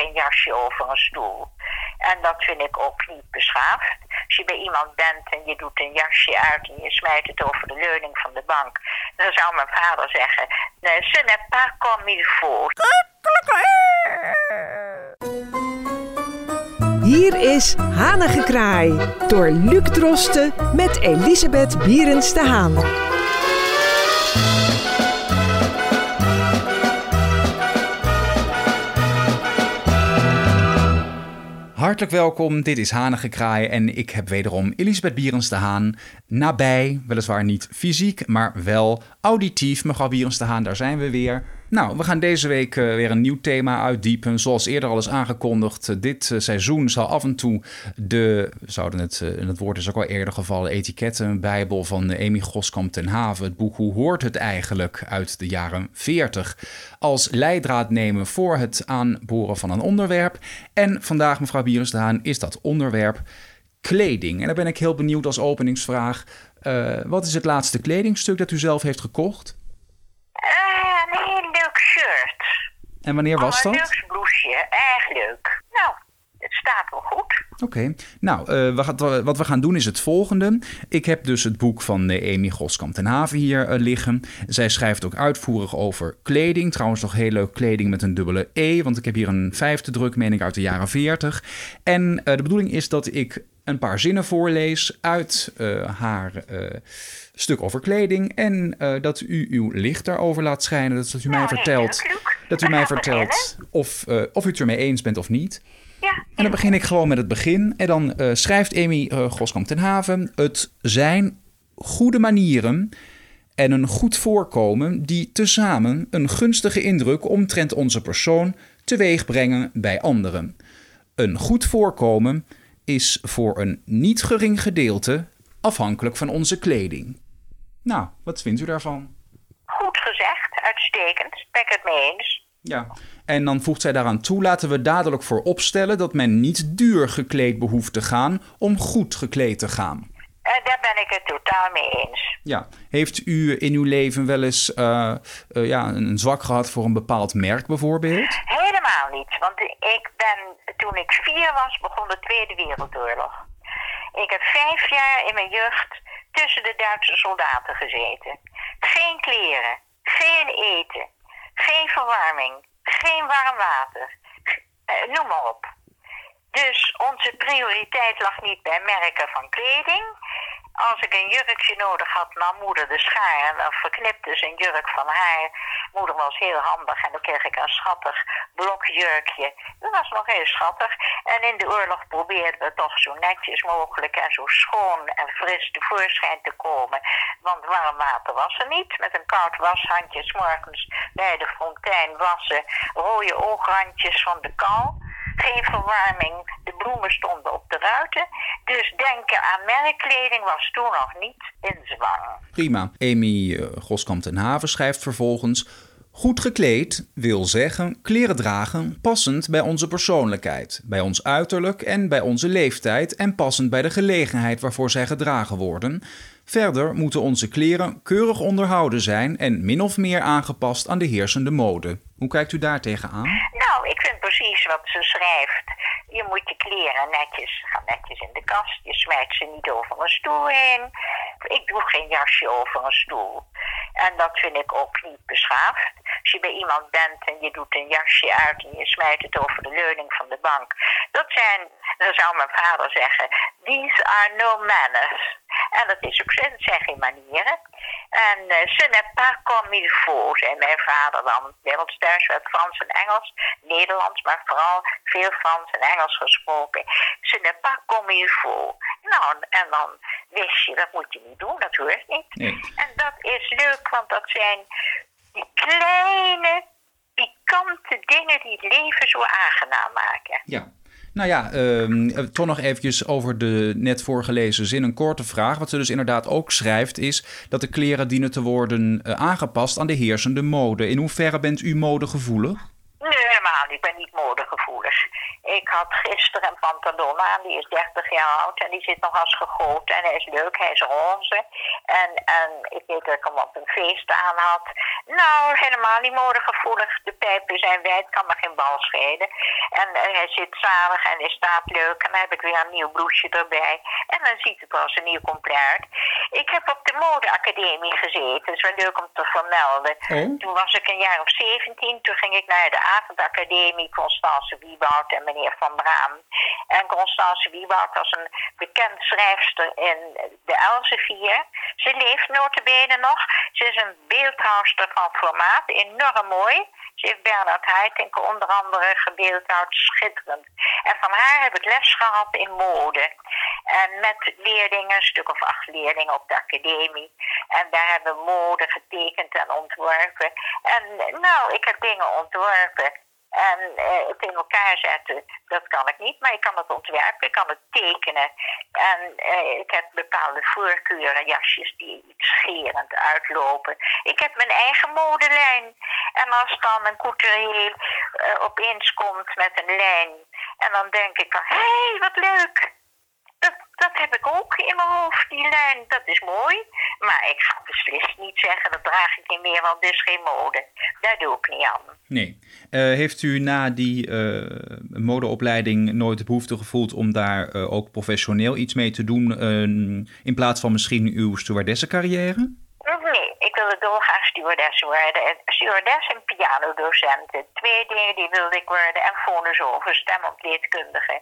geen jasje over een stoel. En dat vind ik ook niet beschaafd. Als je bij iemand bent en je doet een jasje uit en je smijt het over de leuning van de bank, dan zou mijn vader zeggen: Ce n'est pas comme il faut. Hier is Hanengekraai door Luc Drosten met Elisabeth Bierens de Haan. Hartelijk welkom, dit is Hanengekraai en ik heb wederom Elisabeth Bierens de Haan nabij. Weliswaar niet fysiek, maar wel auditief. Mevrouw Bierens de Haan, daar zijn we weer. Nou, we gaan deze week uh, weer een nieuw thema uitdiepen. Zoals eerder al is aangekondigd, uh, dit uh, seizoen zal af en toe de, zouden het, in het woord is ook al eerder gevallen, etiketten, bijbel van Amy Goskamp ten Haven, het boek Hoe hoort het eigenlijk uit de jaren 40, als leidraad nemen voor het aanboren van een onderwerp. En vandaag, mevrouw Bierens de Haan, is dat onderwerp kleding. En daar ben ik heel benieuwd als openingsvraag. wat is het laatste kledingstuk dat u zelf heeft gekocht? En wanneer was dat? Een erg leuk. Nou, het staat wel goed. Oké, okay. nou, uh, we gaan, wat we gaan doen is het volgende. Ik heb dus het boek van uh, Amy Goskamp ten Haven hier uh, liggen. Zij schrijft ook uitvoerig over kleding. Trouwens nog heel leuk kleding met een dubbele E. Want ik heb hier een vijfde druk, meen ik, uit de jaren 40. En de bedoeling is dat ik een paar zinnen voorlees uit haar stuk over kleding. En uh, dat u uw licht daarover laat schijnen. Dat, dat u mij vertelt, dat u mij vertelt of, of u het ermee eens bent of niet. Ja, en dan begin ik gewoon met het begin. En dan schrijft Amy Goskamp ten Haven... Het zijn goede manieren en een goed voorkomen... die tezamen een gunstige indruk omtrent onze persoon... teweeg brengen bij anderen. Een goed voorkomen is voor een niet gering gedeelte afhankelijk van onze kleding. Nou, wat vindt u daarvan? Goed gezegd, uitstekend. Ben ik het mee eens. Ja, en dan voegt zij daaraan toe: laten we dadelijk voor opstellen dat men niet duur gekleed behoeft te gaan om goed gekleed te gaan. Uh, daar ben ik het totaal mee eens. Ja, heeft u in uw leven wel eens uh, uh, ja, een zwak gehad voor een bepaald merk bijvoorbeeld? Helemaal niet, want ik ben, toen ik vier was, begon de Tweede Wereldoorlog. Ik heb vijf jaar in mijn jeugd tussen de Duitse soldaten gezeten. Geen kleren, geen eten, geen verwarming, geen warm water. Uh, noem maar op. Dus onze prioriteit lag niet bij merken van kleding. Als ik een jurkje nodig had, nam moeder de schaar en dan verknipte ze een jurk van haar. Moeder was heel handig en dan kreeg ik een schattig blokjurkje. Dat was nog heel schattig. En in de oorlog probeerden we toch zo netjes mogelijk en zo schoon en fris tevoorschijn te komen. Want warm water was er niet. Met een koud washandje s morgens bij de fontein wassen. Rode oograndjes van de kou geen verwarming. De bloemen stonden op de ruiten. Dus denken aan merkkleding was toen nog niet in zwang. Prima. Amy uh, Goskamp ten Haven schrijft vervolgens... Goed gekleed wil zeggen kleren dragen passend bij onze persoonlijkheid, bij ons uiterlijk en bij onze leeftijd en passend bij de gelegenheid waarvoor zij gedragen worden. Verder moeten onze kleren keurig onderhouden zijn en min of meer aangepast aan de heersende mode. Hoe kijkt u daar tegenaan? Nou, ik vind precies wat ze schrijft. Je moet je kleren netjes, gaan netjes in de kast. Je smijt ze niet over een stoel heen. Ik doe geen jasje over een stoel. En dat vind ik ook niet beschaafd. Als je bij iemand bent en je doet een jasje uit en je smijt het over de leuning van de bank. Dat zijn, dan zou mijn vader zeggen, these are no manners. En dat is ook dat zijn geen manieren. En uh, ce n'est pas comme il faut, zei mijn vader dan. Bij ons thuis werd Frans en Engels, Nederlands, maar vooral veel Frans en Engels gesproken. Ce n'est pas comme il faut. Nou, en dan wist je, dat moet je niet doen, dat hoort niet. Nee. En dat is leuk, want dat zijn die kleine, pikante dingen die het leven zo aangenaam maken. Ja. Nou ja, um, toch nog eventjes over de net voorgelezen zin. Een korte vraag. Wat ze dus inderdaad ook schrijft is dat de kleren dienen te worden uh, aangepast aan de heersende mode. In hoeverre bent u modegevoelig? Nee, helemaal ik ben niet modegevoelig. Ik had gisteren een pantalon aan, die is 30 jaar oud en die zit nog als gegoten en hij is leuk, hij is roze. En, en ik weet dat ik hem op een feest aan had. Nou, helemaal niet modegevoelig. De pijpen zijn wijd, kan me geen bal schelen. En hij zit zalig en hij staat leuk en dan heb ik weer een nieuw bloesje erbij. En dan ziet het als een nieuw compleet. Ik heb op de modeacademie gezeten, dat is wel leuk om te vermelden. Oh. Toen was ik een jaar of 17, toen ging ik naar de avondacademie Constance Wieboud en meneer Van Braam. En Constance Wieboud was een bekend schrijfster in de Elsevier. Ze leeft notabene nog. Ze is een beeldhouwster van formaat, enorm mooi. Ze heeft Bernard Haitink onder andere gebeeldhouwd, schitterend. En van haar heb ik les gehad in mode. En met leerlingen, een stuk of acht leerlingen op de academie. En daar hebben we mode getekend en ontworpen. En nou, ik heb dingen ontworpen. En eh, het in elkaar zetten, dat kan ik niet. Maar ik kan het ontwerpen, ik kan het tekenen. En eh, ik heb bepaalde voorkeuren, jasjes die iets scherend uitlopen. Ik heb mijn eigen modelijn. En als dan een couturier eh, opeens komt met een lijn... en dan denk ik van, hé, hey, wat leuk dat, dat heb ik ook in mijn hoofd, die lijn. Dat is mooi. Maar ik ga beslist niet zeggen, dat draag ik niet meer, want dit is geen mode. Daar doe ik niet aan. Nee. Uh, heeft u na die uh, modeopleiding nooit de behoefte gevoeld om daar uh, ook professioneel iets mee te doen, in plaats van misschien uw stewardessencarrière? Nee, ik wilde dolgraag stewardess worden. Stewardess en pianodocenten. Twee dingen die wilde ik worden. En fonosofen, stemontleedkundige.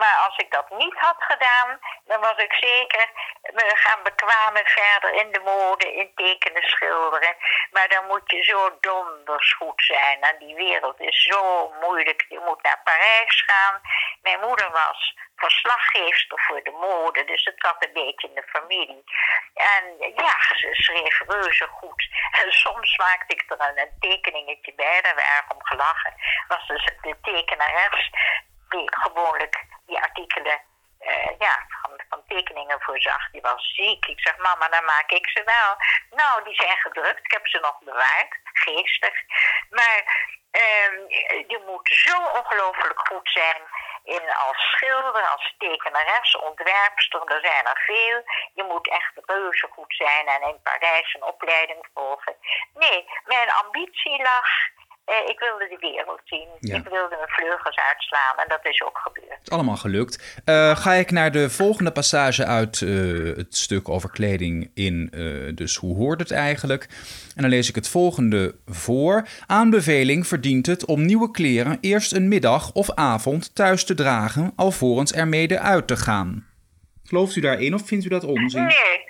Maar als ik dat niet had gedaan, dan was ik zeker me gaan bekwamen verder in de mode, in tekenen, schilderen. Maar dan moet je zo donders goed zijn. En die wereld is zo moeilijk. Je moet naar Parijs gaan. Mijn moeder was verslaggeefster voor de mode, dus het zat een beetje in de familie. En ja, ze schreef reuze goed. En soms maakte ik er een, tekeningetje bij, daar werd erg om gelachen. Was dus de tekenares die gewoonlijk die artikelen uh, ja, tekeningen voorzag. Die was ziek. Ik zeg, mama, dan maak ik ze wel. Nou, die zijn gedrukt. Ik heb ze nog bewaard. Geestig. Maar je moet zo ongelooflijk goed zijn in als schilder, als tekenares, ontwerpster, er zijn er veel. Je moet echt reuze goed zijn en in Parijs een opleiding volgen. Nee, mijn ambitie lag eh, ik wilde de wereld zien. Ik wilde mijn vleugels uitslaan en dat is ook gebeurd. Allemaal gelukt. Uh, ga ik naar de volgende passage uit uh, het stuk over kleding in. Dus hoe hoort het eigenlijk? En dan lees ik het volgende voor. Aanbeveling verdient het om nieuwe kleren eerst een middag of avond thuis te dragen, alvorens ermede uit te gaan. Gelooft u daarin of vindt u dat onzin? Nee,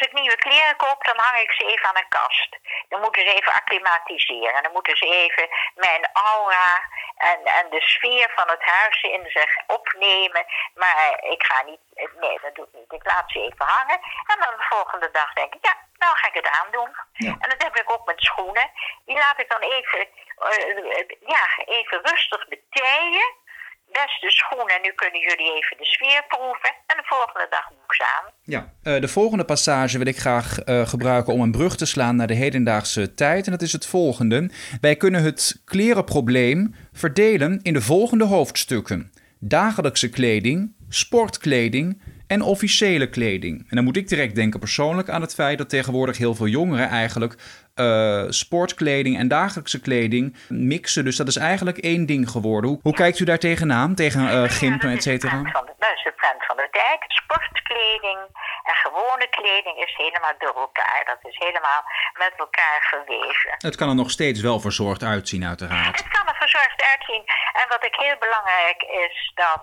als ik nieuwe kleren koop, dan hang ik ze even aan een kast. Dan moeten ze even acclimatiseren. Dan moeten ze even mijn aura en, en de sfeer van het huis in zich opnemen. Maar ik ga niet, nee, dat doe ik niet. Ik laat ze even hangen. En dan de volgende dag denk ik, ja, nou ga ik het aandoen. Ja. En dat heb ik ook met schoenen. Die laat ik dan even, uh, ja, even rustig betijen beste schoenen. Nu kunnen jullie even de sfeer proeven. En de volgende dag ik ze aan. Ja, uh, de volgende passage wil ik graag uh, gebruiken om een brug te slaan naar de hedendaagse tijd. En dat is het volgende. Wij kunnen het klerenprobleem verdelen in de volgende hoofdstukken: dagelijkse kleding, sportkleding en officiële kleding. En dan moet ik direct denken persoonlijk aan het feit dat tegenwoordig heel veel jongeren eigenlijk uh, sportkleding en dagelijkse kleding mixen. Dus dat is eigenlijk één ding geworden. Hoe, hoe kijkt u daar tegenaan, tegen uh, gimpen, et cetera? Van Sportkleding en gewone kleding is helemaal door elkaar. Dat is helemaal met elkaar verweven. Het kan er nog steeds wel verzorgd uitzien, uiteraard. Het kan er verzorgd uitzien. En wat ik heel belangrijk is dat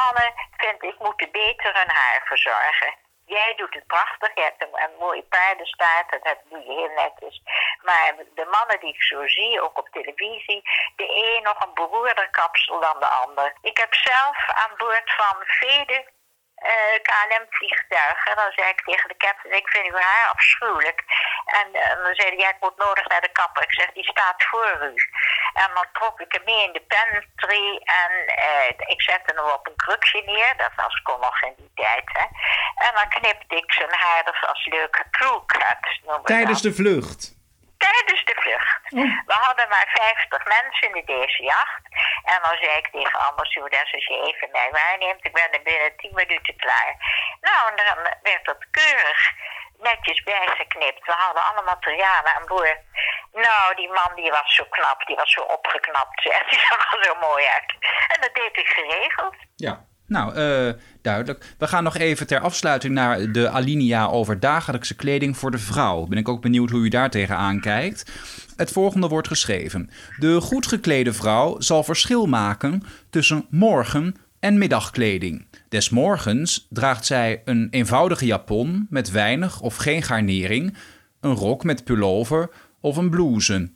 mannen, vind ik, moeten beter hun haar verzorgen. Jij doet het prachtig. Je hebt een, een mooie paardenstaart. Dat doe je heel netjes. Maar de mannen die ik zo zie, ook op televisie. De een nog een beroerder kapsel dan de ander. Ik heb zelf aan boord van vele uh, KLM-vliegtuigen. Dan zei ik tegen de captain, ik vind uw haar afschuwelijk. En uh, dan zei hij, ja, ik moet nodig naar de kapper. Ik zeg, die staat voor u. En dan trok ik hem mee in de pantry en uh, ik zette hem op een krukje neer. Dat was kon nog in die tijd, hè. En dan knipte ik zijn haar, dat was. Tijdens de vlucht? Tijdens de vlucht. We hadden maar 50 mensen in deze jacht. En dan zei ik tegen ambassadeurs, als je even mij waarneemt, ik ben er binnen 10 minuten klaar. Nou, en dan werd dat keurig netjes bijgeknipt. We hadden alle materialen aan boord. Nou, die man die was zo knap, die was zo opgeknapt. Die zag er zo mooi uit. En dat deed ik geregeld. Ja. Nou, uh, duidelijk. We gaan nog even ter afsluiting naar de alinea over dagelijkse kleding voor de vrouw. Ben ik ook benieuwd hoe u daar tegenaan kijkt. Het volgende wordt geschreven. De goed geklede vrouw zal verschil maken tussen morgen- en middagkleding. Des morgens draagt zij een eenvoudige japon met weinig of geen garnering, een rok met pullover of een blouse.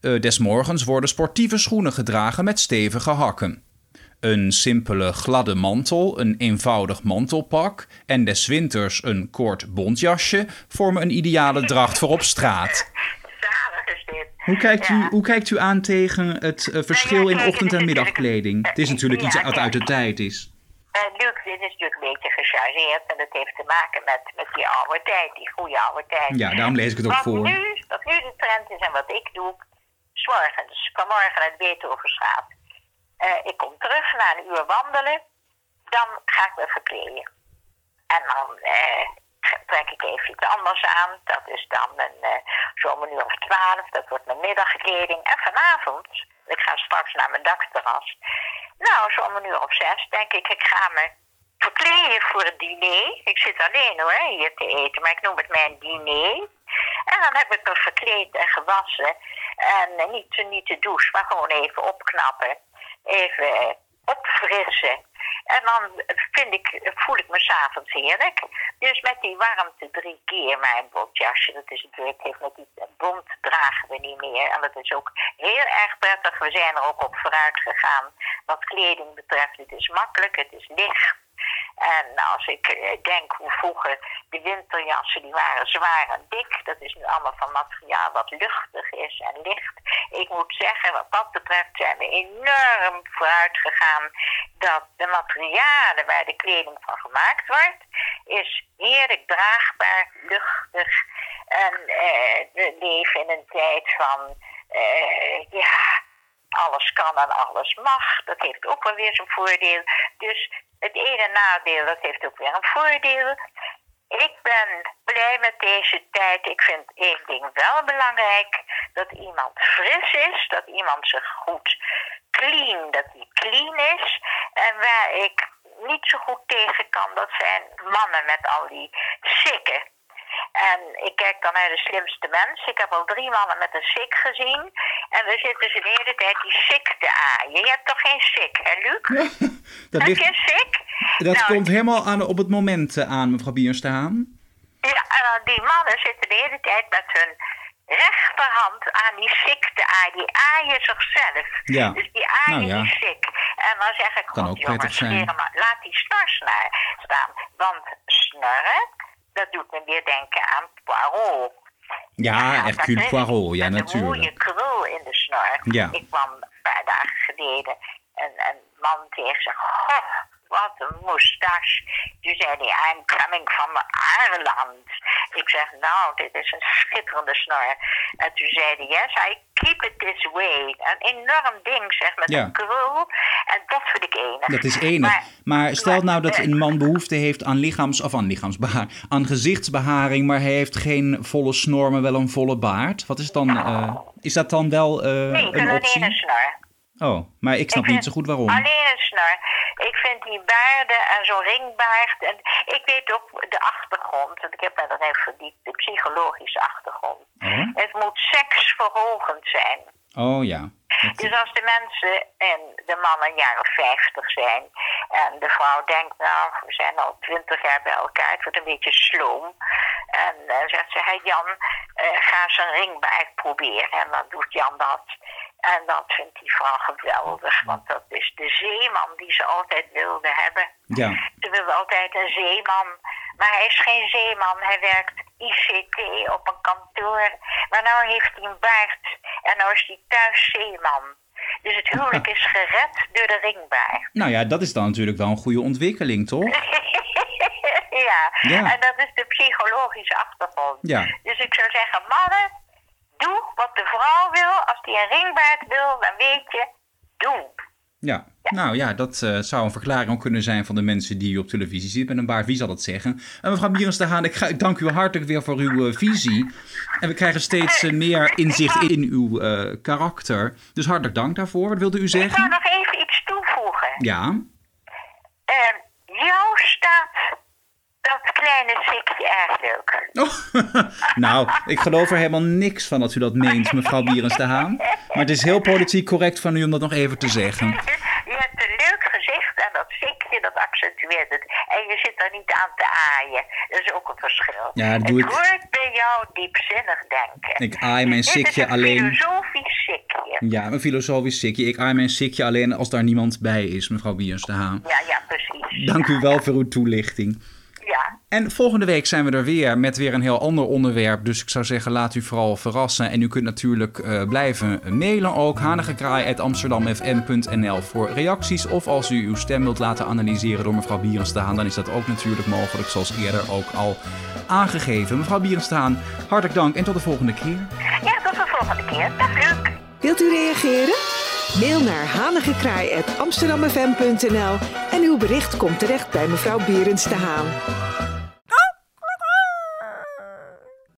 Uh, des morgens worden sportieve schoenen gedragen met stevige hakken. Een simpele gladde mantel, een eenvoudig mantelpak en des winters een kort bontjasje vormen een ideale dracht voor op straat. Hoe kijkt, u, hoe kijkt u aan tegen het uh, verschil in ochtend- en middagkleding? Het is natuurlijk iets wat uit de tijd is. Uh, Luc, dit is natuurlijk een beetje gechargeerd en dat heeft te maken met, met die oude tijd, die goede oude tijd. Ja, daarom lees ik het ook wat voor. Nu, wat nu de trend is en wat ik doe, s'morgens, vanmorgen uit Beethovenstraat. Uh, ik kom terug na een uur wandelen, dan ga ik me verkleden. En dan even iets anders aan. Dat is dan een, uh, uur of twaalf, dat wordt mijn middagkleding. En vanavond, ik ga straks naar mijn dakterras. Nou, een uur of zes denk ik, ik ga me verkleden voor het diner. Ik zit alleen hoor, hier te eten, maar ik noem het mijn diner. En dan heb ik me verkleed en gewassen. En niet, niet de douche, maar gewoon even opknappen. Even opfrissen. En dan vind ik, voel ik me s'avonds heerlijk. Dus met die warmte drie keer mijn bontjasje. Dat is natuurlijk, heeft met die bont dragen we niet meer. En dat is ook heel erg prettig. We zijn er ook op vooruit gegaan. Wat kleding betreft, het is makkelijk, het is licht. En als ik denk hoe vroeger de winterjassen, die waren zwaar en dik. Dat is nu allemaal van materiaal wat luchtig is en licht. Ik moet zeggen, wat dat betreft zijn we enorm vooruit gegaan. Dat de materialen waar de kleding van gemaakt wordt, is heerlijk draagbaar, luchtig. En eh, we leven in een tijd van, eh, ja, alles kan en alles mag. Dat heeft ook wel weer zijn voordeel. Dus het ene nadeel, dat heeft ook weer een voordeel. Ik ben blij met deze tijd. Ik vind één ding wel belangrijk. Dat iemand fris is. Dat iemand zich goed clean, dat hij clean is. En waar ik niet zo goed tegen kan, dat zijn mannen met al die sikken. En ik kijk dan naar de slimste mens. Ik heb al drie mannen met een sik gezien. En we zitten ze de hele tijd die sik te aaien. Je hebt toch geen sik, hè, Luc? dat heb je een sik? dat Nou, komt helemaal aan, op het moment eh, aan, mevrouw Bierstaan. Ja, en dan die mannen zitten de hele tijd met hun rechterhand aan die sik te aaien. Die aaien zichzelf. Ja. Dus die aaien Nou ja. die sik. En dan zeg ik, Kan ook jongens, zijn. laat die naar staan. Want snorren, dat doet me weer denken aan Poirot. Ja, Hercule Poirot, ja met Een mooie natuurlijk. krul in de snor. Ja. Ik kwam een paar dagen geleden een, een man tegen. Goh, wat een moustache. Toen zei hij, I'm coming from Ireland. Ik zeg, nou, dit is een schitterende snor. En toen zei hij, yes, I keep it this way. Een enorm ding, zeg, met Ja. een krul. En dat vind ik enig. Dat is enig. Maar stel nou dat eh, een man behoefte heeft aan lichaams... of aan lichaamsbeharing, aan gezichtsbeharing... maar hij heeft geen volle snor, maar wel een volle baard. Wat is dan... eh, is dat dan wel eh, Nee, een alleen een optie? snor. Oh, maar ik snap Ik niet zo goed waarom. Alleen een snor. Ik vind die baarden en zo'n ringbaard. En ik weet ook de achtergrond. Want ik heb me er even verdiept. De psychologische achtergrond. Oh, Het moet seksverhogend zijn. oh ja. Dat- Dus als de mensen en de mannen een jaar of 50 zijn. En de vrouw denkt, nou, we zijn al 20 jaar bij elkaar. Het wordt een beetje sloom. En dan zegt ze, hey Jan, eh, ga eens een ringbaard proberen. En dan doet Jan dat. En dat vindt die vrouw geweldig. Want dat is de zeeman die ze altijd wilde hebben. Ja, Ze wilde altijd een zeeman. Maar hij is geen zeeman. Hij werkt ICT op een kantoor. Maar nou heeft hij een baard. En nou is hij thuis zeeman. Dus het huwelijk is gered door de ringbaard. nou ja, dat is dan natuurlijk wel een goede ontwikkeling, toch? ja. Ja. en dat is de psychologische achtergrond. Ja. Dus ik zou zeggen, mannen, wat de vrouw wil. Als die een ringbaard wil, dan weet je, doe. Ja, nou ja, dat eh, zou een verklaring ook kunnen zijn van de mensen die u op televisie ziet met een baard. Wie zal dat zeggen? En mevrouw Bierens de Haan, ik, ga, ik dank u hartelijk weer voor uw eh, visie. En we krijgen steeds eh, meer inzicht in uw eh, karakter. Dus hartelijk dank daarvoor. Wat wilde u Ik wou zeggen? nog even iets toevoegen. Ja. Ehm, jou staat dat kleine sikje erg leuk. Oh, nou, ik geloof er helemaal niks van dat u dat meent, mevrouw Bierens de Haan. Maar het is heel politiek correct van u om dat nog even te zeggen. Je hebt een leuk gezicht en dat sikje, dat accentueert het. En je zit er niet aan te aaien. Dat is ook een verschil. Ja, dat doe het ik. hoort bij jou diepzinnig denken. Ik aai mijn Dit sikje is een alleen. filosofisch sikje. Ja, een filosofisch sikje. Ik aai mijn sikje alleen als daar niemand bij is, mevrouw Bierens de Haan. Ja, ja, precies. Dank u wel voor uw toelichting. En volgende week zijn we er weer met weer een heel ander onderwerp. Dus ik zou zeggen, laat u vooral verrassen. En u kunt natuurlijk eh, blijven mailen ook. hanigekraai.amsterdamfm.nl voor reacties. Of als u uw stem wilt laten analyseren door mevrouw Bierens te Haan... dan is dat ook natuurlijk mogelijk, zoals eerder ook al aangegeven. Mevrouw Bierens te Haan, hartelijk dank en tot de volgende keer. ja, tot de volgende keer. Dag Luc. Wilt u reageren? Mail naar hanigekraai.amsterdammefm.nl en uw bericht komt terecht bij mevrouw Berends de Haan.